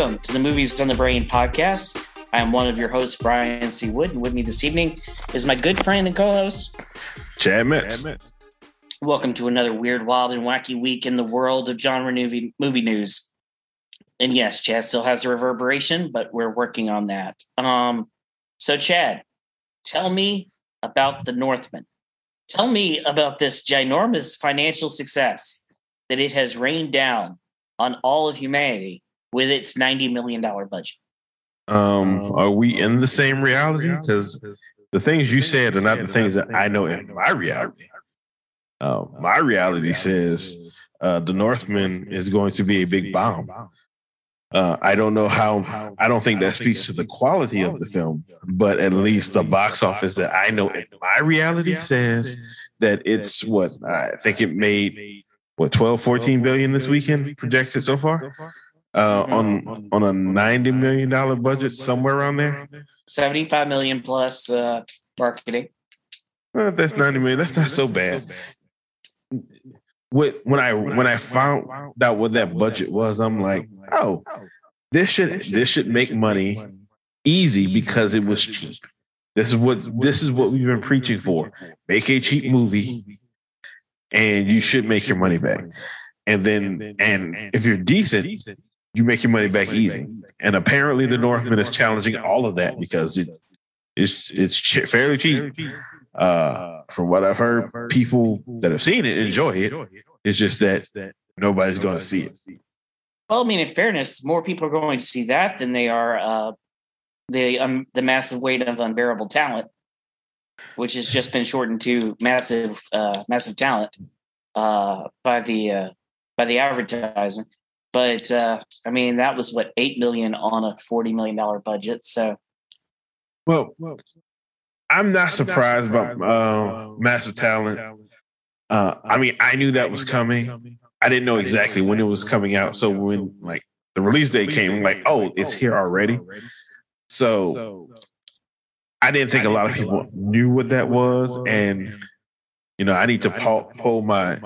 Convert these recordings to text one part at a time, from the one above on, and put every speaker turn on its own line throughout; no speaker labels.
Welcome to the Movies on the Brain podcast. I am one of your hosts, Brian C. Wood, and with me this evening is my good friend and co-host,
Chad Metz.
Welcome to another weird, wild, and wacky week in the world of genre movie, movie news. And yes, Chad still has the reverberation, but we're working on that. Um, so, Chad, tell me about the Northman. Tell me about this ginormous financial success that it has rained down on all of humanity with its $90 million budget.
Um, are we in the same reality? Because the things you said are not the things that I know in my reality. Uh, my reality says uh, the Northman is going to be a big bomb. Uh, I don't know how. I don't think that speaks to the quality of the film, but at least the box office that I know in my reality says that it's what I think it made what 12, 14 billion this weekend projected so far uh, on on a ninety million dollar budget somewhere around there.
Seventy five million plus uh, marketing.
Well, that's ninety million. That's not so bad. What when I when I found out what that budget was, I'm like, oh, this should this should make money easy because it was cheap. This is what this is what we've been preaching for. Make a cheap movie and you should make your money back. And then, and if you're decent, you make your money back easy. And apparently, the Northman is challenging all of that because it it's it's fairly cheap. Uh, from what I've heard, people that have seen it enjoy it. It's just that nobody's going to see it.
Well, I mean, in fairness, more people are going to see that than they are uh, the um, the massive weight of unbearable talent which has just been shortened to massive, uh, massive talent uh, by the uh, by the advertising. But uh, I mean, that was what eight million on a forty million dollar budget. So,
well, I'm not surprised about uh, massive talent. Uh, I mean, I knew that was coming. I didn't know exactly when it was coming out. So when like the release date came, I'm like, oh, it's here already. So I didn't think a lot of people knew what that was, and you know, I need to pull, pull my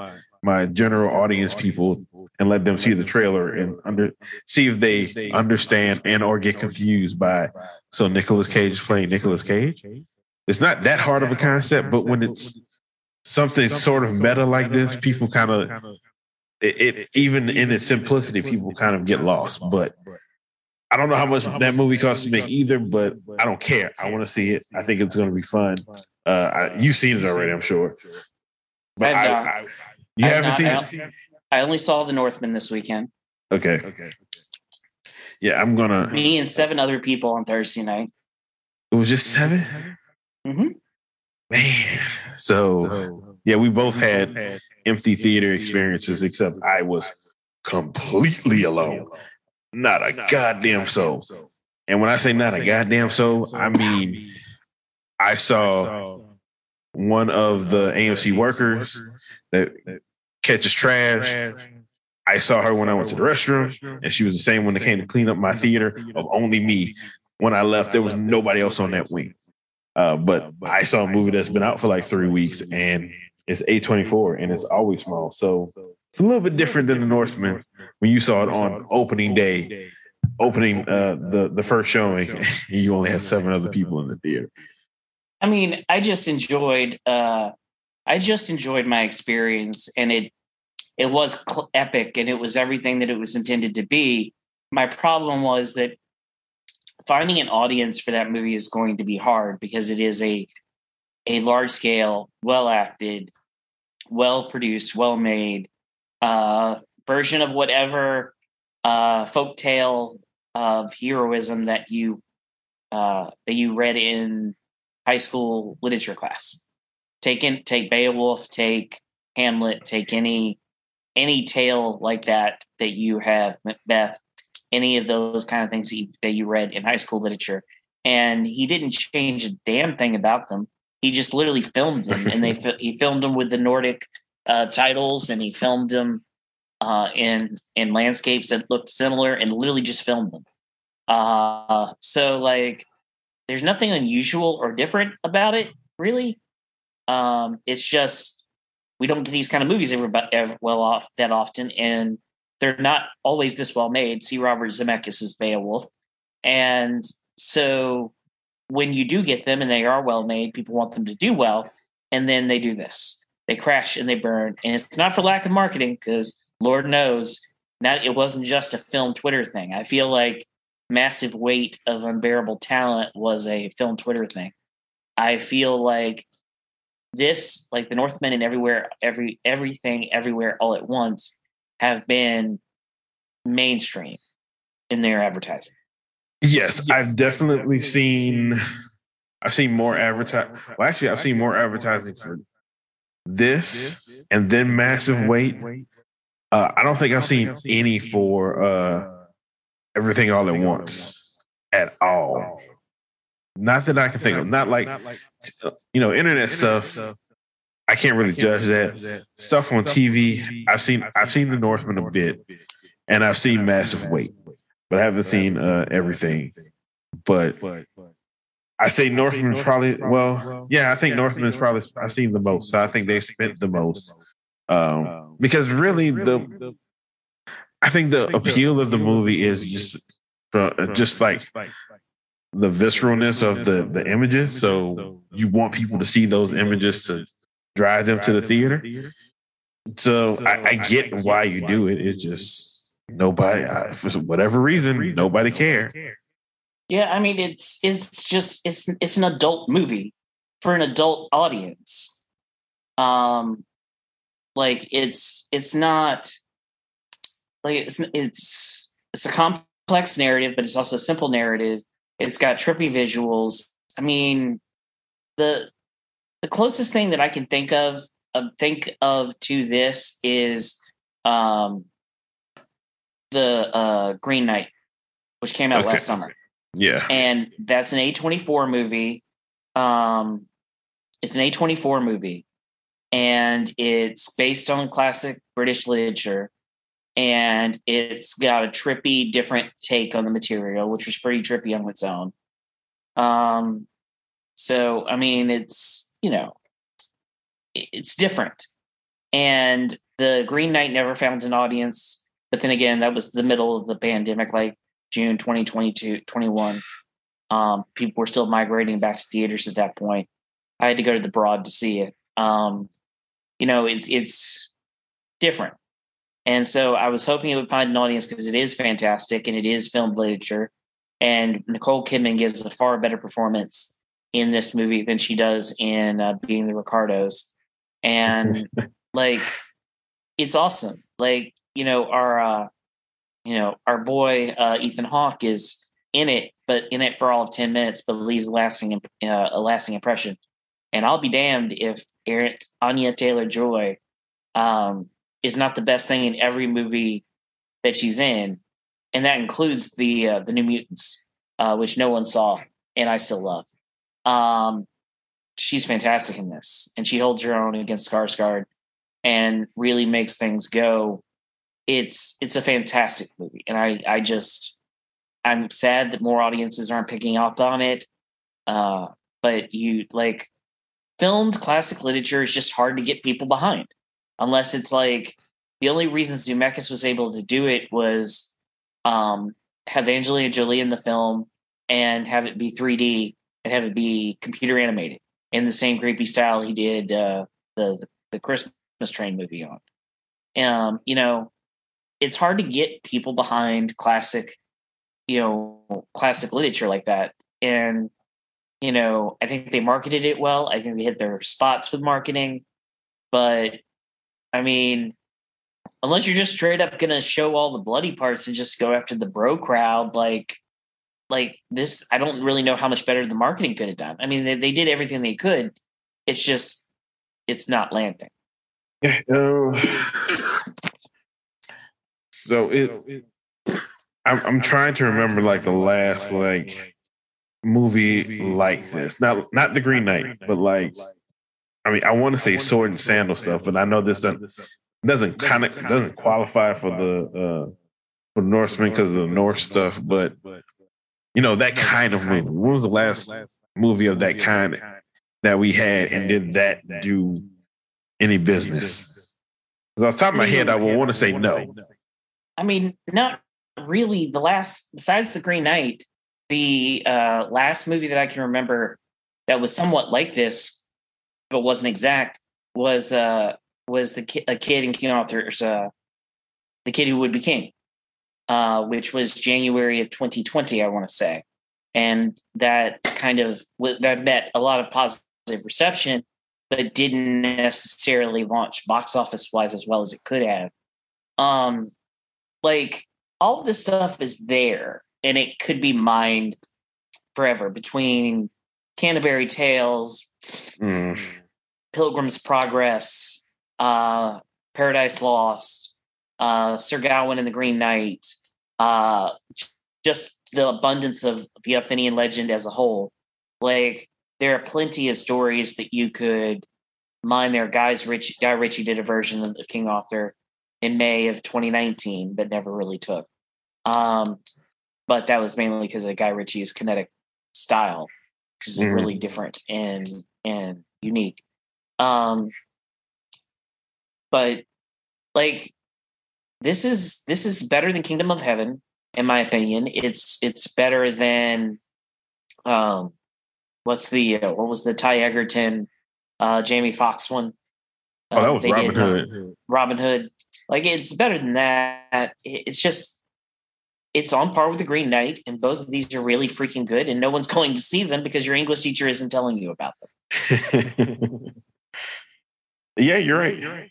my general audience people and let them see the trailer and under see if they understand and or get confused by so Nicolas Cage is playing Nicolas Cage. It's not that hard of a concept, but when it's something sort of meta like this, people kind of it, it even in its simplicity, people kind of get lost. But I don't know how much that movie costs to make either, but I don't care. I want to see it. I think it's going to be fun. Uh, I, you've seen it already, I'm sure.
But I, I, you haven't seen it. I only saw The Northman this weekend.
Okay. Okay. Yeah, I'm gonna.
Me and seven other people on Thursday night.
It was just 7
mm-hmm.
Man, so yeah, we both had empty theater experiences, except I was completely alone. Not a goddamn soul. And when I say not a goddamn soul, I mean I saw one of the AMC workers that catches trash. I saw her when I went to the restroom, and she was the same one that came to clean up my theater of only me. When I left, there was nobody else on that wing. Uh, but I saw a movie that's been out for like three weeks, and it's A24, and it's always small. So it's a little bit different than the Northman when you saw it on opening day, opening uh, the the first showing. you only had seven other people in the theater.
I mean, I just enjoyed. Uh, I just enjoyed my experience, and it it was cl- epic, and it was everything that it was intended to be. My problem was that finding an audience for that movie is going to be hard because it is a a large scale, well acted, well produced, well made uh, version of whatever uh, folk tale of heroism that you uh, that you read in high school literature class. Take in, take Beowulf, take Hamlet, take any any tale like that that you have Macbeth, any of those kind of things that you, that you read in high school literature, and he didn't change a damn thing about them. He just literally filmed them, and they he filmed them with the Nordic uh, titles, and he filmed them uh, in in landscapes that looked similar, and literally just filmed them. Uh, so like, there's nothing unusual or different about it, really. Um, it's just we don't get these kind of movies ever, ever well off that often, and they're not always this well made. See Robert Zemeckis' Beowulf. And so when you do get them and they are well made, people want them to do well. And then they do this. They crash and they burn. And it's not for lack of marketing, because Lord knows not it wasn't just a film Twitter thing. I feel like massive weight of unbearable talent was a film Twitter thing. I feel like this, like the Northmen and everywhere, every everything, everywhere, all at once, have been mainstream in their advertising.
Yes, I've definitely seen. I've seen more advertising. Well, actually, I've seen more advertising for this and then massive weight. Uh, I don't think I've seen any for uh, everything all at once at all. Not that I can think of. Not like you know, internet stuff. I can't really judge that stuff on TV. I've seen I've seen The Northman a bit, and I've seen Massive Weight, but I haven't seen uh, everything. But I say Northman's probably well, yeah. I think Northman's probably I've seen the most, so I think they spent the most. Um, because really, the I think the appeal of the movie is just from just like the visceralness of the the images. So you want people to see those images to drive them to the theater. So I, I get why you do it. It's just nobody, for whatever reason, nobody cared.
Yeah, I mean it's it's just it's it's an adult movie for an adult audience. Um, like it's it's not like it's it's it's a complex narrative, but it's also a simple narrative. It's got trippy visuals. I mean, the the closest thing that I can think of think of to this is um the uh Green Knight, which came out okay. last summer.
Yeah.
And that's an A24 movie. Um it's an A24 movie and it's based on classic British literature and it's got a trippy different take on the material which was pretty trippy on its own. Um so i mean it's you know it's different. And the green knight never found an audience but then again that was the middle of the pandemic like june 2022 21 um people were still migrating back to theaters at that point. I had to go to the broad to see it. Um you know it's it's different and so I was hoping it would find an audience because it is fantastic and it is film literature. And Nicole Kidman gives a far better performance in this movie than she does in uh, Being the Ricardos. And like, it's awesome. Like, you know, our, uh, you know, our boy uh, Ethan Hawke is in it, but in it for all of 10 minutes, but leaves a lasting, uh, a lasting impression. And I'll be damned if Aaron, Anya Taylor Joy um, is not the best thing in every movie that she's in, and that includes the uh, the New Mutants, uh, which no one saw and I still love. Um, she's fantastic in this, and she holds her own against Skarsgård and really makes things go. It's it's a fantastic movie, and I I just I'm sad that more audiences aren't picking up on it. Uh, but you like filmed classic literature is just hard to get people behind unless it's like the only reasons Zemeckis was able to do it was um, have Angelina Jolie in the film and have it be 3D and have it be computer animated in the same creepy style he did uh, the, the, the Christmas Train movie on. Um, you know, it's hard to get people behind classic, you know, classic literature like that. And you know, I think they marketed it well. I think they hit their spots with marketing, but I mean, unless you're just straight up to show all the bloody parts and just go after the bro crowd, like, like this, I don't really know how much better the marketing could have done. I mean, they, they did everything they could. It's just, it's not landing.
Yeah. So it, I'm, I'm trying to remember like the last like movie like this. Not not the Green Knight, but like I mean, I want to say sword and sandal stuff, but I know this doesn't doesn't kind of doesn't qualify for the uh for Norseman because of the Norse stuff. But you know that kind of movie. When was the last movie of that kind that we had, and did that do any business? Because off the top of my head, I would want to say no.
I mean, not really. The last, besides the Green Knight, the uh, last movie that I can remember that was somewhat like this, but wasn't exact, was uh, was the ki- a kid in King Arthur's uh, the kid who would be king, uh, which was January of 2020, I want to say, and that kind of that met a lot of positive reception, but didn't necessarily launch box office wise as well as it could have. Um, like all of this stuff is there and it could be mined forever between Canterbury Tales, mm. Pilgrim's Progress, uh, Paradise Lost, uh, Sir Gawain and the Green Knight, uh, just the abundance of the Arthurian legend as a whole. Like there are plenty of stories that you could mine there. Guys, Rich, Guy Ritchie did a version of King Arthur in May of 2019 that never really took. Um, but that was mainly because of Guy Ritchie's kinetic style, is mm. really different and and unique. Um, but like this is this is better than Kingdom of Heaven, in my opinion. It's it's better than um, what's the uh, what was the Ty Egerton, uh, Jamie Foxx one?
oh, that uh, was Robin did, Hood.
Robin Hood. Like it's better than that. It's just it's on par with the Green Knight, and both of these are really freaking good, and no one's going to see them because your English teacher isn't telling you about them.
yeah, you're right. You're right.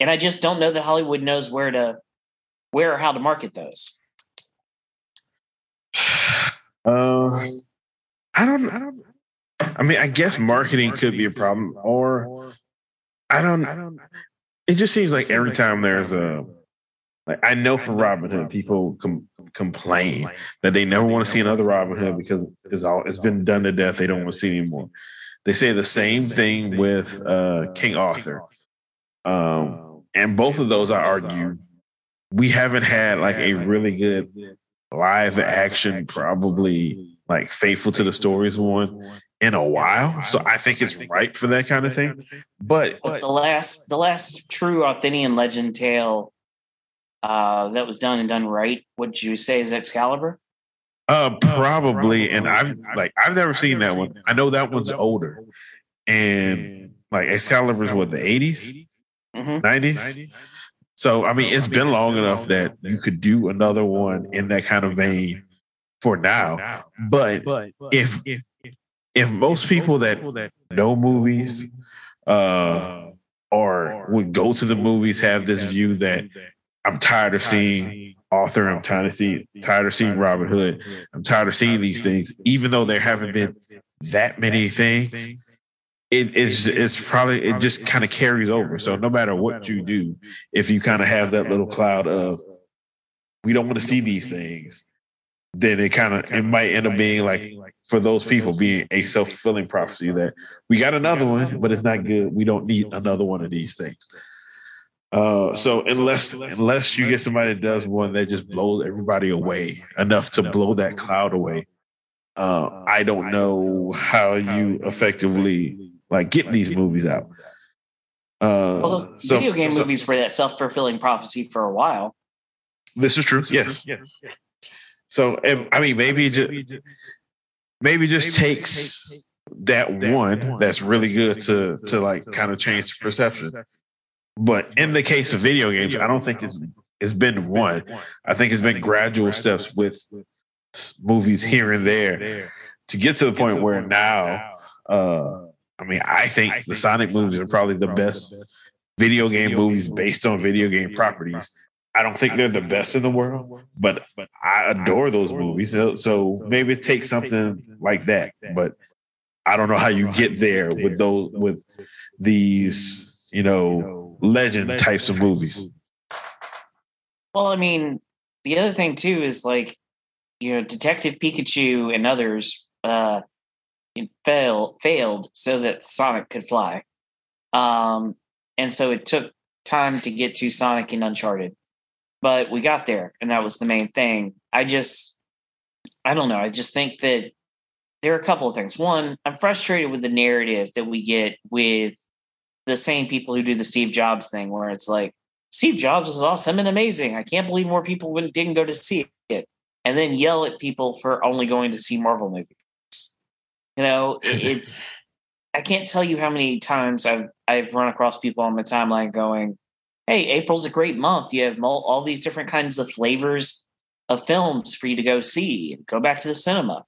And I just don't know that Hollywood knows where to where or how to market those.
Uh, I don't. I don't. I mean, I guess marketing could be a problem, or I don't. I don't. It just seems like every time there's a like I know for Robin Hood, people com- complain that they never want to see another Robin Hood because it's all it's been done to death. They don't want to see anymore. They say the same thing with uh, King Arthur, um, and both of those, I argue, we haven't had like a really good live action, probably like faithful to the stories one in a while. So I think it's right for that kind of thing. But,
but the last, the last true Arthurian legend tale uh, that was done and done right, would you say is Excalibur?
Uh, probably. And I've like I've never seen that one. I know that one's older, and like Excalibur Excalibur's what the 80s 90s. Mm-hmm. So I mean, it's been long enough that you could do another one in that kind of vein for now. But if if most people that know movies uh or would go to the movies have this view that I'm tired of seeing Arthur. I'm tired of seeing tired of seeing Robin Hood. I'm tired of seeing these things, even though there haven't been that many things. It is it's probably it just kind of carries over. So no matter what you do, if you kind of have that little cloud of we don't want to see these things, then it kind of it might end up being like for those people being a self-fulfilling prophecy that we got another one, but it's not good. We don't need another one of these things. Uh, so unless unless you get somebody that does one that just blows everybody away enough to blow that cloud away, uh, I don't know how you effectively like get these movies out.
Uh, well, so, video game so, movies were that self fulfilling prophecy for a while.
This is true. Yes. yes. So I mean, maybe just maybe just takes that one that's really good to to like kind of change the perception but in the case of video games, I don't think it's it's been one. I think it's been gradual steps with movies here and there to get to the point where now, uh, I mean, I think the Sonic movies are probably the best video game movies based on video game properties. I don't think they're the best in the world, but I adore those movies. So, so maybe it takes something like that. But I don't know how you get there with those with these, you know, legend types of movies.
Well, I mean, the other thing too is like, you know, Detective Pikachu and others uh fail failed so that Sonic could fly. Um and so it took time to get to Sonic and Uncharted. But we got there and that was the main thing. I just I don't know, I just think that there are a couple of things. One, I'm frustrated with the narrative that we get with the same people who do the Steve Jobs thing, where it's like, Steve Jobs was awesome and amazing. I can't believe more people didn't go to see it. And then yell at people for only going to see Marvel movies. You know, it's I can't tell you how many times I've I've run across people on my timeline going, "Hey, April's a great month. You have all these different kinds of flavors of films for you to go see. Go back to the cinema.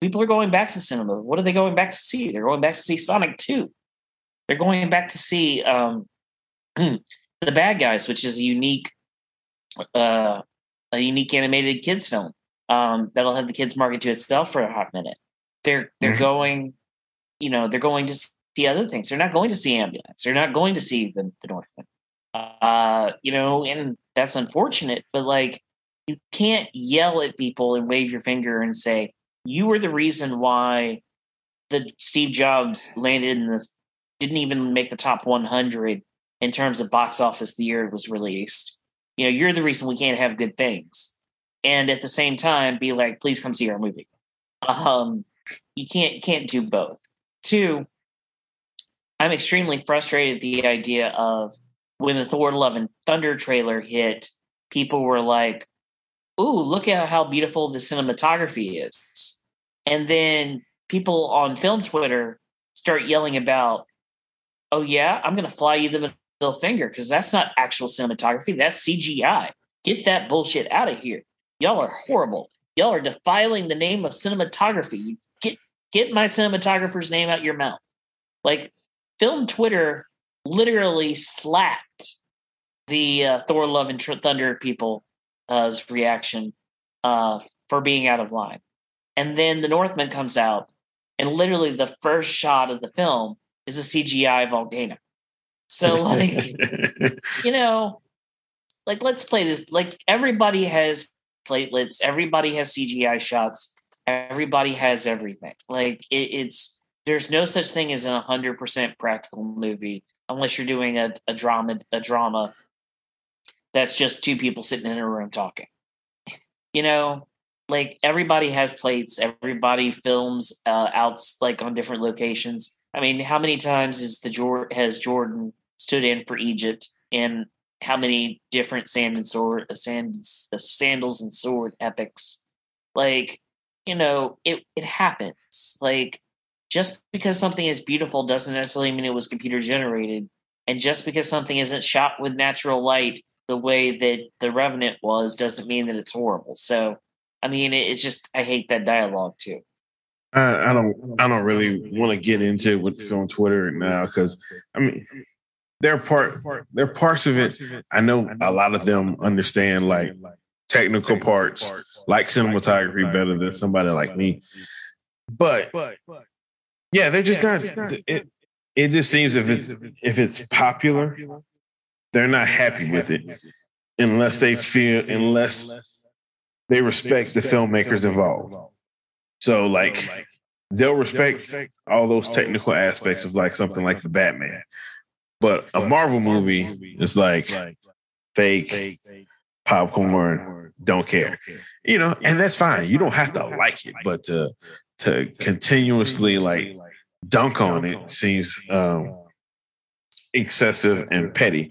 People are going back to the cinema. What are they going back to see? They're going back to see Sonic Two. They're going back to see um, the Bad Guys, which is a unique, uh, a unique animated kids film um, that'll have the kids market to itself for a hot minute. They're they're mm-hmm. going, you know, they're going to see other things. They're not going to see ambulance. They're not going to see the the Northman. Uh, you know, and that's unfortunate. But like, you can't yell at people and wave your finger and say you were the reason why the Steve Jobs landed in this didn't even make the top 100 in terms of box office the year it was released. You know, you're the reason we can't have good things. And at the same time, be like, please come see our movie. Um, you can't can't do both. Two, I'm extremely frustrated at the idea of when the Thor Love and Thunder trailer hit, people were like, "Ooh, look at how beautiful the cinematography is," and then people on film Twitter start yelling about oh yeah, I'm going to fly you the middle finger because that's not actual cinematography. That's CGI. Get that bullshit out of here. Y'all are horrible. Y'all are defiling the name of cinematography. Get get my cinematographer's name out your mouth. Like film Twitter literally slapped the uh, Thor Love and Thunder people's uh, reaction uh, for being out of line. And then the Northman comes out, and literally the first shot of the film is a CGI volcano. So like you know, like let's play this. Like everybody has platelets, everybody has CGI shots, everybody has everything. Like it, it's there's no such thing as a hundred percent practical movie unless you're doing a, a drama a drama that's just two people sitting in a room talking. You know, like everybody has plates, everybody films uh, out like on different locations I mean, how many times is the has Jordan stood in for Egypt, and how many different sand and sword, uh, sand, uh, sandals and sword epics? Like, you know, it it happens. Like, just because something is beautiful doesn't necessarily mean it was computer generated, and just because something isn't shot with natural light the way that the Revenant was doesn't mean that it's horrible. So, I mean, it's just I hate that dialogue too.
I, I don't I don't really want to get into with film Twitter now because I mean there are part there are parts of it I know a lot of them understand like technical parts like cinematography better than somebody like me. But yeah, they're just not it, it just seems if it's if it's popular, they're not happy with it unless they feel unless they respect the filmmakers involved. So like they'll respect all those technical aspects of like something like the Batman. But a Marvel movie is like fake popcorn, don't care. You know, and that's fine. You don't have to like it, but to to continuously like dunk on it seems um excessive and petty.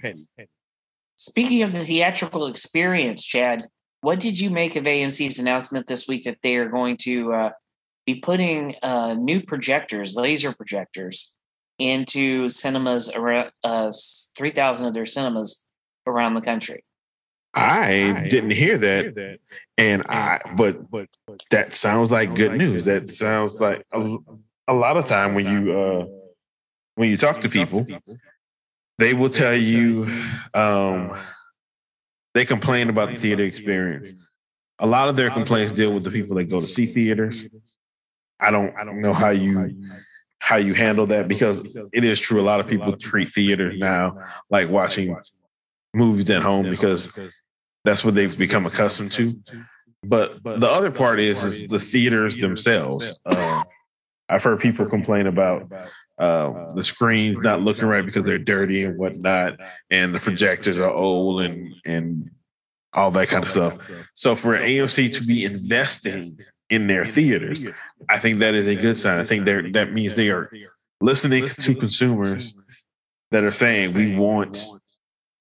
Speaking of the theatrical experience, Chad, what did you make of AMC's announcement this week that they are going to uh, be putting uh, new projectors, laser projectors, into cinemas around uh, 3,000 of their cinemas around the country?
I didn't hear that, and I but but that sounds like good news. That sounds like a, a lot of time when you uh when you talk to people, they will tell you um they complain about the theater experience. A lot of their complaints deal with the people that go to see theaters. I don't I don't know how you how you handle that because it is true. A lot of people treat theater now like watching movies at home because that's what they've become accustomed to. But the other part is is the theaters themselves. Uh, I've heard people complain about uh, the screens not looking right because they're dirty and whatnot, and the projectors are old and and all that kind of stuff. So for AMC to be investing in their theaters, I think that is a good sign. I think that means they are listening to consumers that are saying we want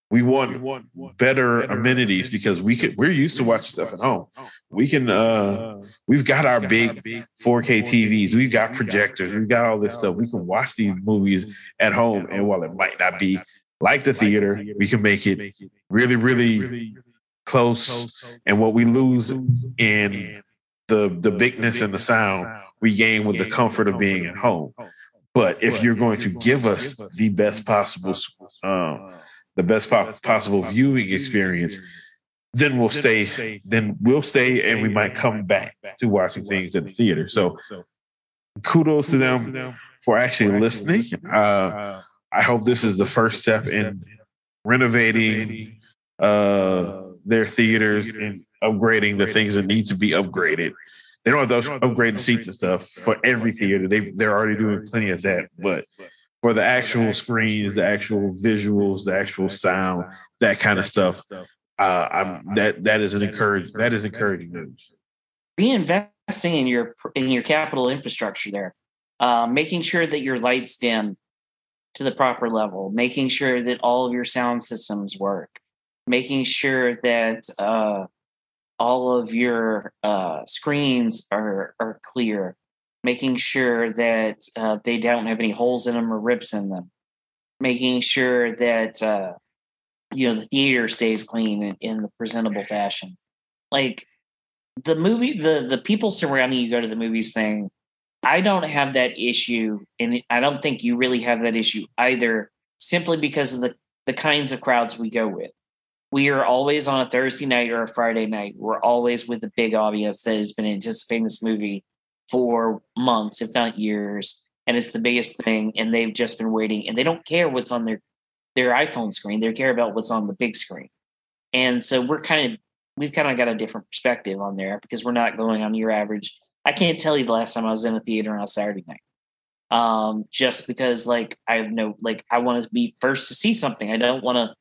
We want better amenities because we could we're used to watching stuff at home. We can uh we've got our big 4K TVs, we've got projectors, we've got all this stuff. We can watch these movies at home. And while it might not be like the theater, we can make it really, really close. And what we lose in the the bigness and the sound, we gain with the comfort of being at home. But if you're going to give us the best possible um, the best po- possible viewing experience, then we'll stay. Then we'll stay, and we might come back to watching things in the theater. So, kudos to them for actually listening. Uh, I hope this is the first step in renovating uh, their theaters and upgrading the things that need to be upgraded. They don't have to upgrade the seats and stuff for every theater. They they're already doing plenty of that, but for the actual screens, the actual visuals, the actual sound, that kind of stuff. Uh, I'm that that is an encourage that is encouraging news.
Reinvesting in your in your capital infrastructure there, uh, making sure that your lights dim to the proper level, making sure that all of your sound systems work, making sure that uh, all of your uh, screens are are clear, making sure that uh, they don't have any holes in them or rips in them, making sure that uh, you know the theater stays clean in, in the presentable fashion. Like the movie, the the people surrounding you go to the movies thing. I don't have that issue, and I don't think you really have that issue either. Simply because of the the kinds of crowds we go with. We are always on a Thursday night or a Friday night. We're always with a big audience that has been anticipating this movie for months, if not years, and it's the biggest thing. And they've just been waiting, and they don't care what's on their their iPhone screen. They care about what's on the big screen. And so we're kind of we've kind of got a different perspective on there because we're not going on your average. I can't tell you the last time I was in a theater on a Saturday night. Um, just because like I have no like I want to be first to see something. I don't want to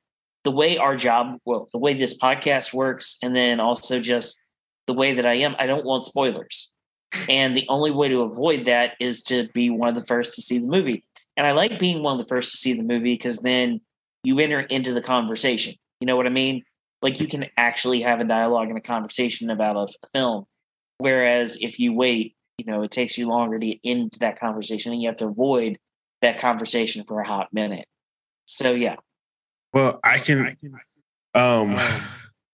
the way our job well, the way this podcast works, and then also just the way that I am, I don't want spoilers. And the only way to avoid that is to be one of the first to see the movie. And I like being one of the first to see the movie because then you enter into the conversation. You know what I mean? Like you can actually have a dialogue and a conversation about a, a film. Whereas if you wait, you know, it takes you longer to get into that conversation and you have to avoid that conversation for a hot minute. So yeah.
Well, I can um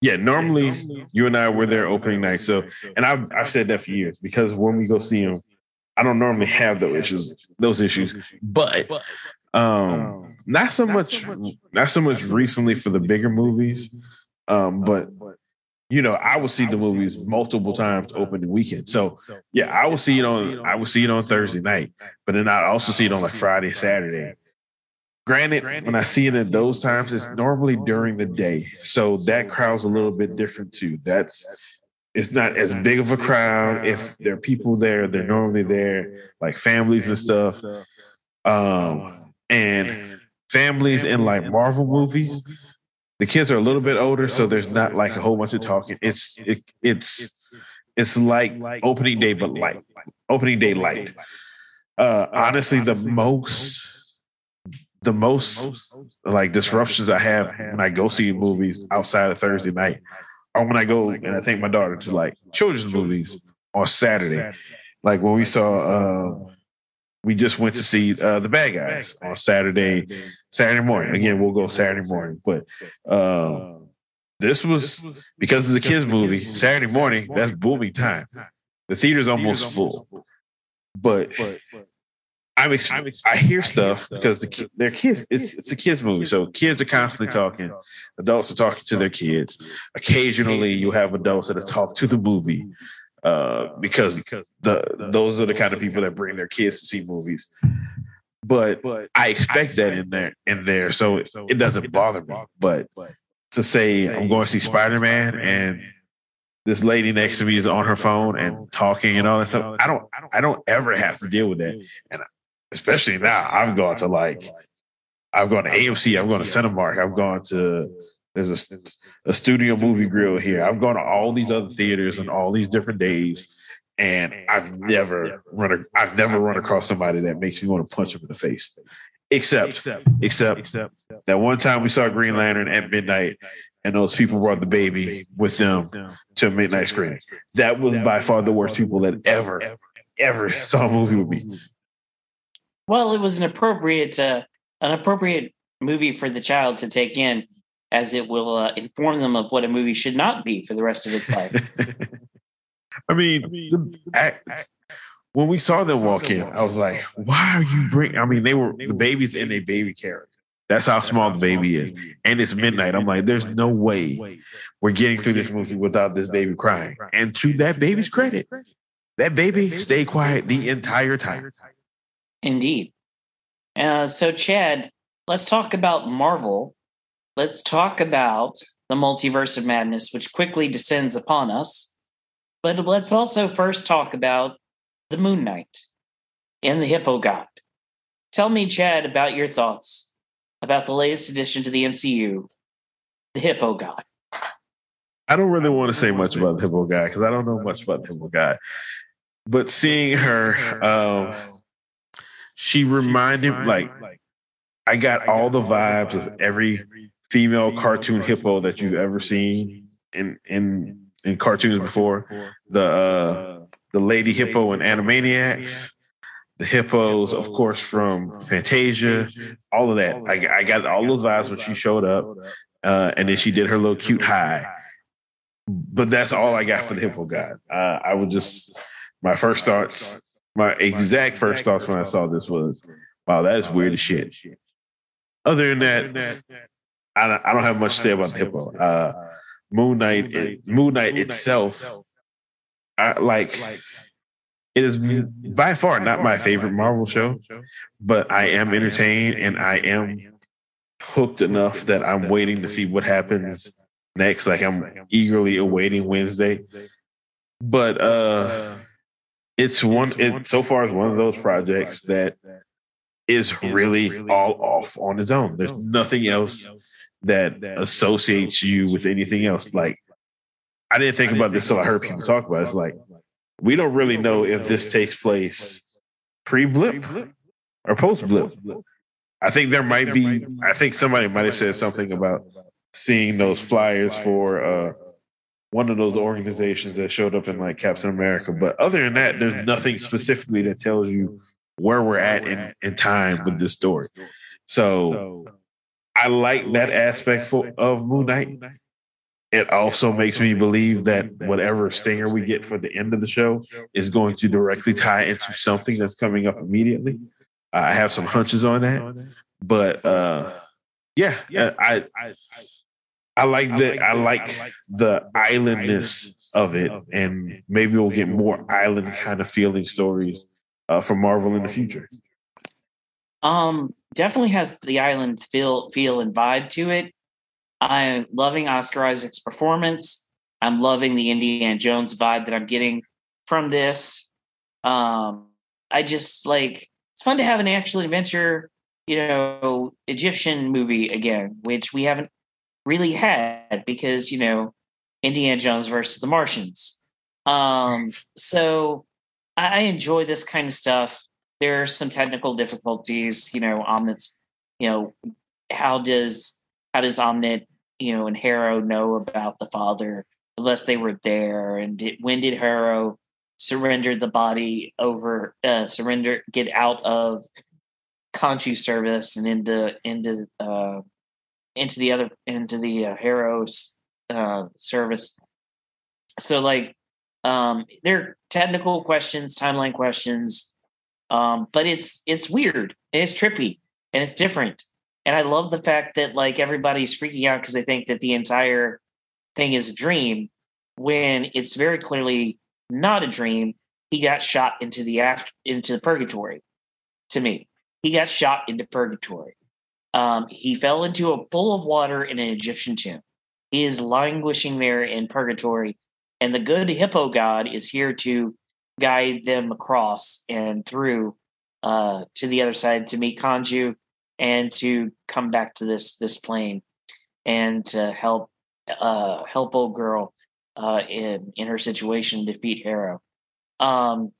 yeah, normally you and I were there opening night. So, and I've I've said that for years because when we go see them, I don't normally have those issues, those issues. But um, not so much, not so much recently for the bigger movies. Um, but you know, I will see the movies multiple times opening weekend. So yeah, I will see it on I will see it on Thursday night, but then I also see it on like Friday, Saturday. Granted, when I see it at those times, it's normally during the day. So that crowd's a little bit different too. That's it's not as big of a crowd. If there are people there, they're normally there, like families and stuff. Um, and families in like Marvel movies, the kids are a little bit older, so there's not like a whole bunch of talking. It's it, it's it's like opening day, but light. Opening day light. Uh, honestly, the most the most like disruptions I have when I go see movies outside of Thursday night or when I go and I take my daughter to like children's movies on Saturday. Like when we saw uh we just went to see uh the bad guys on Saturday, Saturday morning. Again, we'll go Saturday morning. But uh, this was because it's a kids movie, Saturday morning, that's booming time. The theater's almost full. But I'm, ex- I'm ex- I hear stuff because the ki- they're kids. It's it's a kids movie, so kids are constantly talking. Adults are talking to their kids. Occasionally, you have adults that talk to the movie uh, because the those are the kind of people that bring their kids to see movies. But I expect that in there in there, so it, it doesn't bother me. But to say I'm going to see Spider Man and this lady next to me is on her phone and talking and all that stuff. I don't I don't ever have to deal with that. And especially now, I've gone to like, I've gone to AMC, I've gone to Cinemark, I've gone to there's a, a studio movie grill here. I've gone to all these other theaters and all these different days, and I've never run. A, I've never run across somebody that makes me want to punch them in the face. Except, except, except, that one time we saw Green Lantern at midnight, and those people brought the baby with them to midnight screening. That was by far the worst people that ever, ever saw a movie with me.
Well, it was an appropriate, uh, an appropriate movie for the child to take in, as it will uh, inform them of what a movie should not be for the rest of its life.
I mean, the, I, I, when we saw them walk in, I was like, "Why are you bring?" I mean, they were the baby's in a baby carriage. That's how small the baby is, and it's midnight. I'm like, "There's no way we're getting through this movie without this baby crying." And to that baby's credit, that baby stayed quiet the entire time.
Indeed. Uh, so, Chad, let's talk about Marvel. Let's talk about the multiverse of madness, which quickly descends upon us. But let's also first talk about the Moon Knight and the Hippo God. Tell me, Chad, about your thoughts about the latest addition to the MCU, the Hippo God.
I don't really want to say much about the Hippo guy because I don't know much about the Hippo guy. But seeing her, um, she reminded like like I got all the vibes of every female cartoon hippo that you've ever seen in in in cartoons before. The uh, the lady hippo in Animaniacs, the hippos, of course, from Fantasia, all of that. I, I got all those vibes when she showed up, uh, and then she did her little cute high. But that's all I got for the hippo guy. Uh, I would just my first thoughts, my exact first thoughts when I saw this was, "Wow, that is weird as shit." Other than that, I don't, I don't have much to say about the hippo. Uh, Moon Knight, it, Moon Knight itself, I like. It is by far not my favorite Marvel show, but I am entertained and I am hooked enough that I'm waiting to see what happens next. Like I'm eagerly awaiting Wednesday. But uh it's one it so far it's one of those projects that is really all off on its own. There's nothing else that associates you with anything else. Like I didn't think about this until I heard people talk about it. It's like we don't really know if this takes place pre blip or post blip. I think there might be. I think somebody might have said something about seeing those flyers for uh, one of those organizations that showed up in like Captain America. But other than that, there's nothing specifically that tells you where we're at in, in time with this story. So I like that aspect for, of Moon Knight. It also makes me believe that whatever stinger we get for the end of the show is going to directly tie into something that's coming up immediately. I have some hunches on that, but uh, yeah, I, I I like the I like the islandness of it, and maybe we'll get more island kind of feeling stories uh, from Marvel in the future.
Um, definitely has the island feel feel and vibe to it. I'm loving Oscar Isaac's performance. I'm loving the Indiana Jones vibe that I'm getting from this. Um, I just like it's fun to have an actual adventure, you know, Egyptian movie again, which we haven't really had because you know Indiana Jones versus the Martians. Um, so I enjoy this kind of stuff there are some technical difficulties. You know, Ammit's, you know, how does how does Omnit, you know, and Harrow know about the father unless they were there? And did, when did Harrow surrender the body over, uh, surrender, get out of Khonshu service and into into uh, into the other into the uh, Harrow's uh, service? So like, um, there are technical questions, timeline questions um, but it's it's weird and it's trippy and it's different. And I love the fact that like everybody's freaking out because they think that the entire thing is a dream when it's very clearly not a dream. He got shot into the after into the purgatory. To me, he got shot into purgatory. Um, he fell into a pool of water in an Egyptian tomb. He is languishing there in purgatory, and the good hippo god is here to guide them across and through uh, to the other side to meet Khonshu and to come back to this this plane and to help uh, help old girl uh, in in her situation defeat Harrow. Um,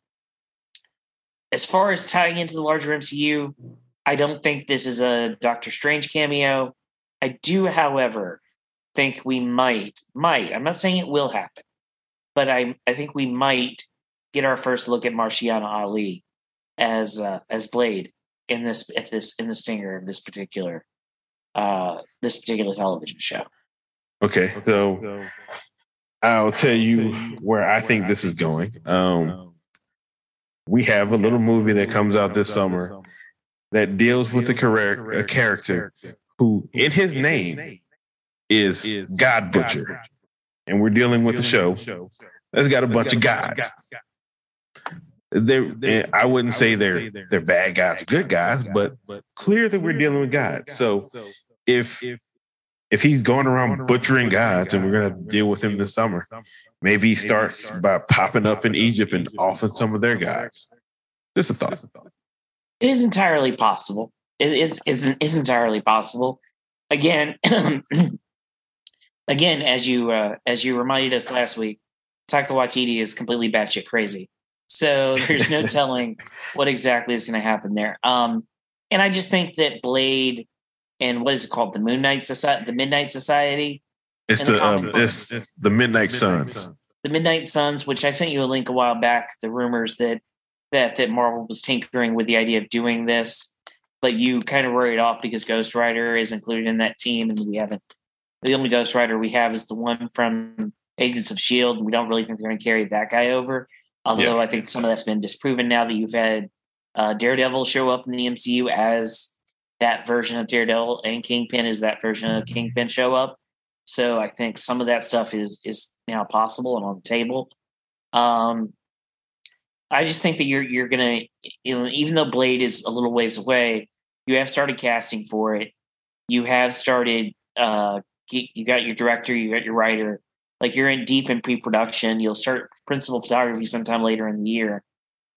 as far as tying into the larger MCU, I don't think this is a Doctor Strange cameo. I do, however, think we might, might, I'm not saying it will happen, but I, I think we might get our first look at Mahershala Ali as uh, as Blade in this at this in the stinger of this particular uh this particular television show.
Okay, so I'll tell you where I think this is going. Um, we have a little movie that comes out this summer that deals with a, correct, uh, a character who, in his name, is God Butcher, and we're dealing with a show that's got a bunch of gods. They're, I wouldn't say they're they're bad guys, good guys, but clear that we're dealing with God. So if if he's going around butchering gods and we're going to deal with him this summer, maybe he starts by popping up in Egypt and offing some of their gods. Just a thought.
It is entirely possible. It, it's, it's, it's entirely possible. Again, again, as you uh, as you reminded us last week, Taika Waititi is completely batshit crazy. So there's no telling what exactly is going to happen there. Um, and I just think that Blade and what is it called? The Moon Knight Society, the Midnight Society.
It's the, the um, it's the Midnight Suns.
The Midnight Suns, which I sent you a link a while back. The rumors that that that Marvel was tinkering with the idea of doing this, but you kind of wrote it off because Ghost Rider is included in that team, and we haven't. The only Ghost Rider we have is the one from Agents of Shield. We don't really think they're going to carry that guy over. Although yeah. I think some of that's been disproven now that you've had uh, Daredevil show up in the MCU as that version of Daredevil and Kingpin is that version of Kingpin show up. So I think some of that stuff is is now possible and on the table. Um, I just think that you're you're gonna you know even though Blade is a little ways away, you have started casting for it. You have started. Uh, you got your director, you got your writer. Like you're in deep in pre-production. You'll start principal photography sometime later in the year.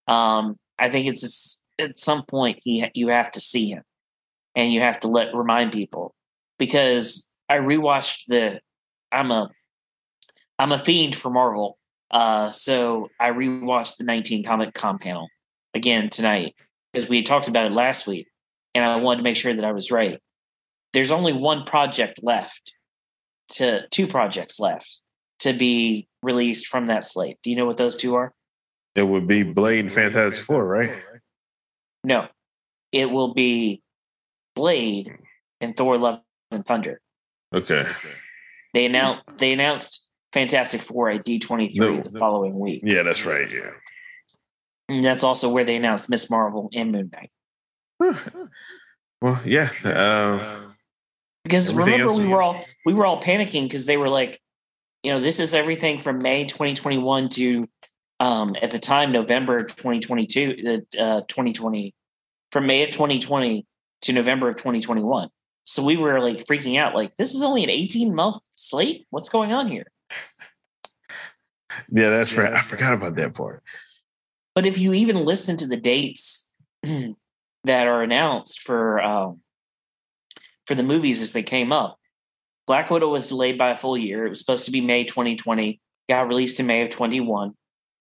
Um, I think it's at some point he you have to see him and you have to let remind people because I rewatched the I'm a I'm a fiend for Marvel. Uh, so I rewatched the 19 Comic Con panel again tonight because we talked about it last week, and I wanted to make sure that I was right. There's only one project left to two projects left to be released from that slate. Do you know what those two are?
It would be Blade and Fantastic Four, right?
No, it will be Blade and Thor: Love and Thunder.
Okay.
They announced they announced Fantastic Four at D twenty three the following week.
Yeah, that's right. Yeah.
And that's also where they announced Miss Marvel and Moon Knight.
well, yeah. Uh,
because remember we were all we were all panicking because they were like, you know, this is everything from May 2021 to um, at the time November 2022, uh, 2020, from May of 2020 to November of 2021. So we were like freaking out, like, this is only an 18 month slate. What's going on here?
Yeah, that's right. I forgot about that part.
But if you even listen to the dates that are announced for um, for the movies as they came up, Black Widow was delayed by a full year. It was supposed to be May 2020, got released in May of 21.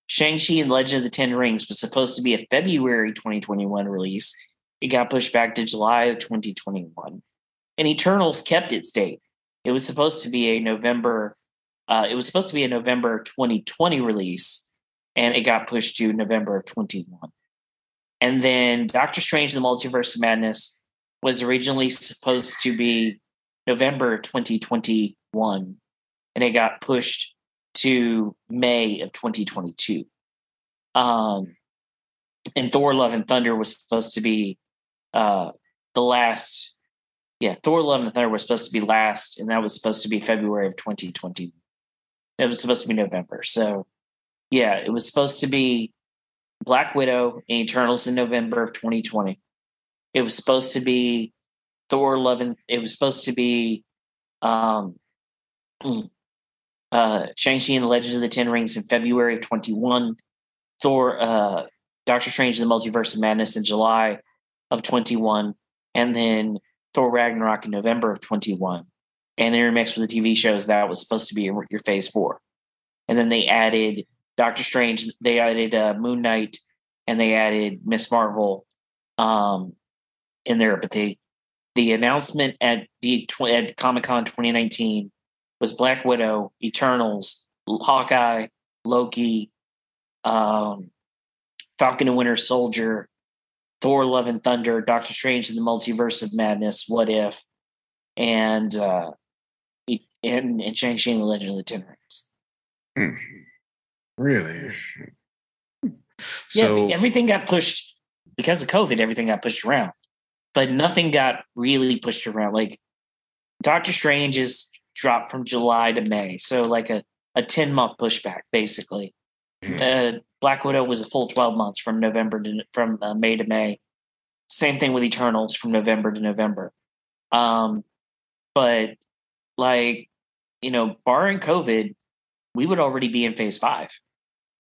Shang-Chi and Legend of the Ten Rings was supposed to be a February 2021 release. It got pushed back to July of 2021. And Eternals kept its date. It was supposed to be a November, uh, it was supposed to be a November 2020 release, and it got pushed to November of 21. And then Doctor Strange the Multiverse of Madness was originally supposed to be November 2021, and it got pushed to May of 2022. Um, and Thor Love and Thunder was supposed to be uh, the last, yeah, Thor: Love and Thunder was supposed to be last, and that was supposed to be February of 2020. It was supposed to be November. So, yeah, it was supposed to be Black Widow and Eternals in November of 2020. It was supposed to be Thor: Love and it was supposed to be um, uh, Shang-Chi and the Legend of the Ten Rings in February of 21. Thor, uh, Doctor Strange and the Multiverse of Madness in July of 21, and then Thor Ragnarok in November of 21. And intermixed with the TV shows, that was supposed to be your, phase four. And then they added Doctor Strange, they added uh, Moon Knight, and they added Miss Marvel um, in there, but they the announcement at the at Comic Con 2019 was Black Widow, Eternals, Hawkeye, Loki, um, Falcon and Winter Soldier, Thor: Love and Thunder, Doctor Strange in the Multiverse of Madness, What If, and uh, and, and Shang-Chi and the Legend of the Ten Rings.
Hmm. Really?
So, yeah, everything got pushed because of COVID. Everything got pushed around, but nothing got really pushed around. Like Doctor Strange is dropped from July to May, so like a a ten month pushback basically. Mm-hmm. Uh, Black Widow was a full twelve months from November to from uh, May to May. Same thing with Eternals from November to November. Um, but like you know, barring COVID, we would already be in phase five.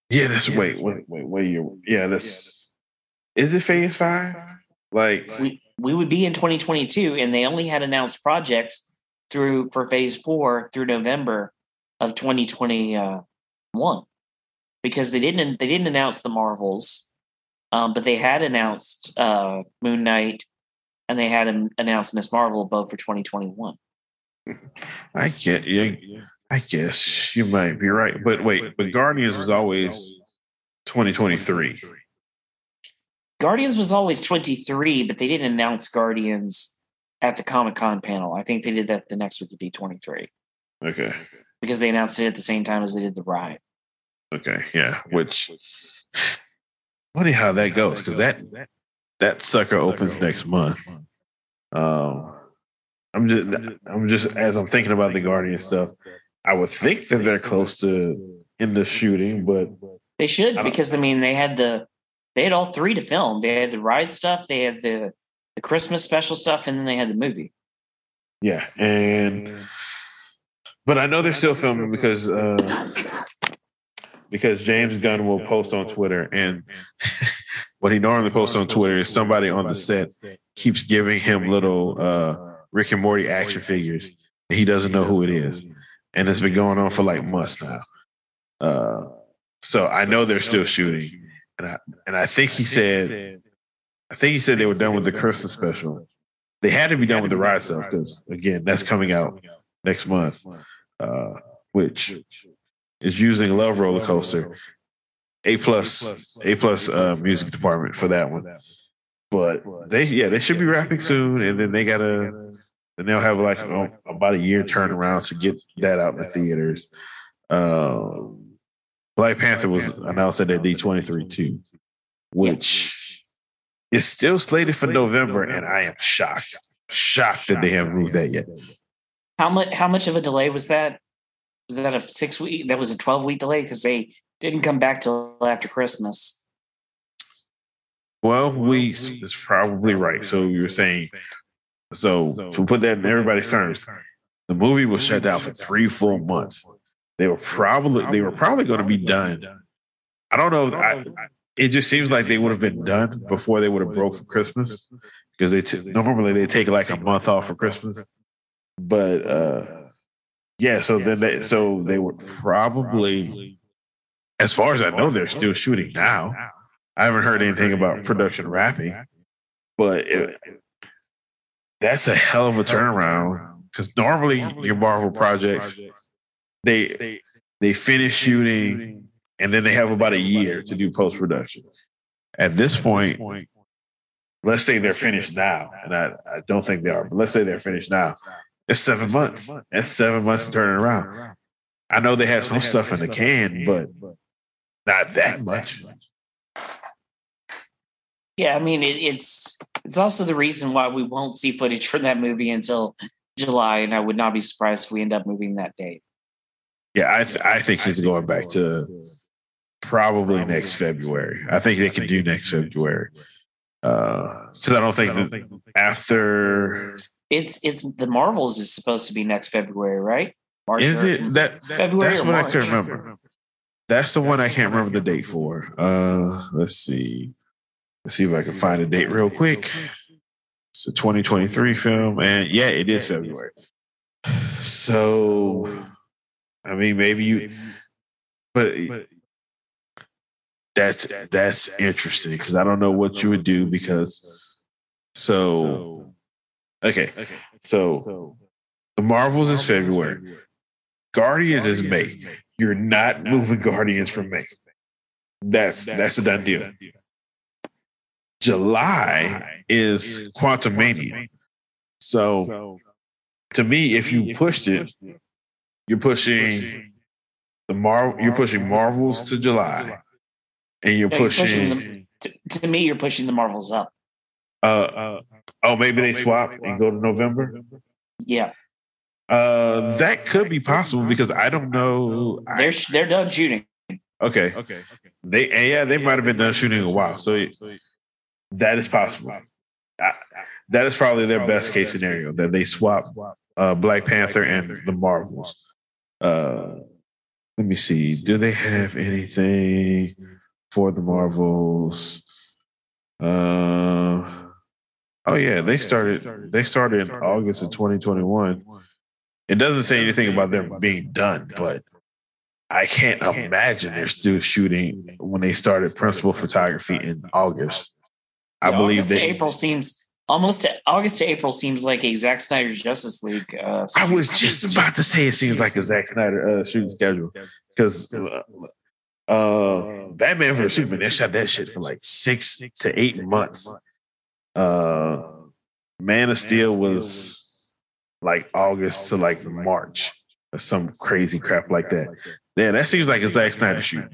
Yeah, that's wait, wait, wait, wait. You, yeah, that's is it phase five? Like
we we would be in 2022, and they only had announced projects through for phase four through November of 2021 because they didn't they didn't announce the Marvels, um, but they had announced uh, Moon Knight and they had announced Miss Marvel both for 2021.
I get yeah, I guess you might be right, but wait, but Guardians was always 2023.
Guardians was always 23, but they didn't announce Guardians at the Comic Con panel. I think they did that the next week at D23.
Okay.
Because they announced it at the same time as they did the ride.
Okay, yeah. Which funny how that goes, because that that sucker opens next month. Um I'm just I'm just as I'm thinking about the Guardian stuff, I would think that they're close to in the shooting, but
they should because I mean they had the they had all three to film. They had the ride stuff, they had the the Christmas special stuff, and then they had the movie.
Yeah, and but I know they're still filming because uh, because James Gunn will post on Twitter, and what he normally posts on Twitter is somebody on the set keeps giving him little uh, Rick and Morty action figures, and he doesn't know who it is, and it's been going on for like months now. Uh, so I know they're still shooting, and I and I think he said, I think he said they were done with the Christmas special. They had to be done with the ride stuff because again, that's coming out next month, uh, which is using Love Roller Coaster. A plus, A plus uh, music department for that one. But they, yeah, they should be wrapping soon, and then they gotta, then they'll have like about a year turnaround to get that out in the theaters. Um, Black Panther was announced at D twenty three too, which is still slated for November, and I am shocked, shocked that they haven't moved that yet.
How much? How much of a delay was that? was that a six week? That was a twelve week delay because they didn't come back till after Christmas.
Twelve weeks is probably right. So you're saying, so to put that in everybody's terms, the movie was shut down for three full months. They were probably they were probably going to be done. I don't know. I, it just seems like they would have been done before they would have broke for Christmas because they t- normally they take like a month off for Christmas. But uh yeah, so then they so they were probably as far as I know, they're still shooting now. I haven't heard anything about production wrapping, but it, that's a hell of a turnaround because normally your Marvel projects they they finish shooting and then they have about a year to do post production. At this point, let's say they're finished now, and I, I don't think they are, but let's say they're finished now. It's seven months. That's seven months to turn it around. I know they have some stuff in the can, but not that much.
Yeah, I mean it, it's it's also the reason why we won't see footage from that movie until July, and I would not be surprised if we end up moving that date.
Yeah, I th- I think he's going back to probably next February. I think they can do next February because uh, I don't think that after
it's it's the Marvels is supposed to be next February, right?
March is it that, February? That's what. I can remember. That's the one I can't remember the date for. Uh, let's see. Let's see if I can find a date real quick. It's a 2023 film, and yeah, it is February. So, I mean, maybe you, but that's that's interesting because I don't know what you would do because So, okay. So, the Marvels is February. Guardians is May. You're not moving Guardians from May. That's that's a done deal. July is Quantumania. So to me, if you pushed it, you're pushing the Mar you're pushing Marvels to July. And you're
No,
pushing,
pushing them, to, to me, you're pushing the Marvels up.
uh, uh oh maybe they swap and go to November.
Yeah,
Uh that could be possible because I don't know.
They're they're done shooting.
okay. Okay. They yeah, they might have been done shooting a while. So that is possible. I, that is probably their best case scenario that they swap uh, Black Panther and the Marvels. Uh, let me see. Do they have anything for the Marvels? Uh, oh yeah, they started. They started in August of 2021. It doesn't say anything about them being done, but I can't imagine they're still shooting when they started principal photography in August. I
Yeah,
believe
August to. April seems almost to, August to April seems like a Zack Snyder's Justice League. Uh,
I was just about to say it seems like a Zack Snyder uh, shooting schedule because uh, uh, Batman vs Superman they shot that shit for like six to eight months. Uh, Man of Steel was like August to like March or some crazy crap like that. Yeah, that seems like a Zack Snyder shoot.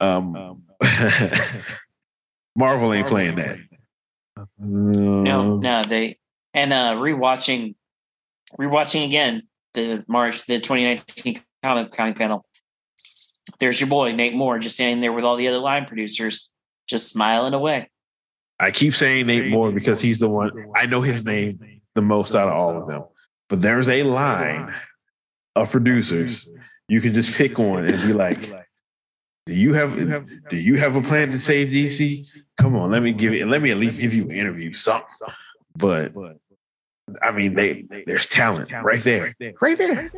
Um, Marvel ain't playing that.
No, no, they and uh rewatching, rewatching again the March the 2019 comic comic panel. There's your boy Nate Moore just standing there with all the other line producers, just smiling away.
I keep saying Nate Moore because he's the one I know his name the most out of all of them. But there's a line of producers you can just pick one and be like, "Do you have do you have a plan to save DC? Come on, let me give it. Let me at least give you an interview, something." But I mean, they there's talent right there, right there.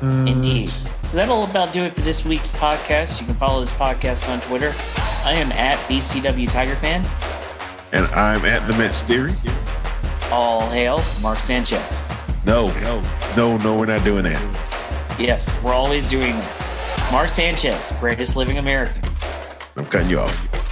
Mm.
Indeed. So that'll about do it for this week's podcast. You can follow this podcast on Twitter. I am at BCW Tiger Fan.
And I'm at the Mets Theory.
All hail Mark Sanchez.
No, no, no, no, we're not doing that.
Yes, we're always doing that. Mark Sanchez, greatest living American.
I'm cutting you off.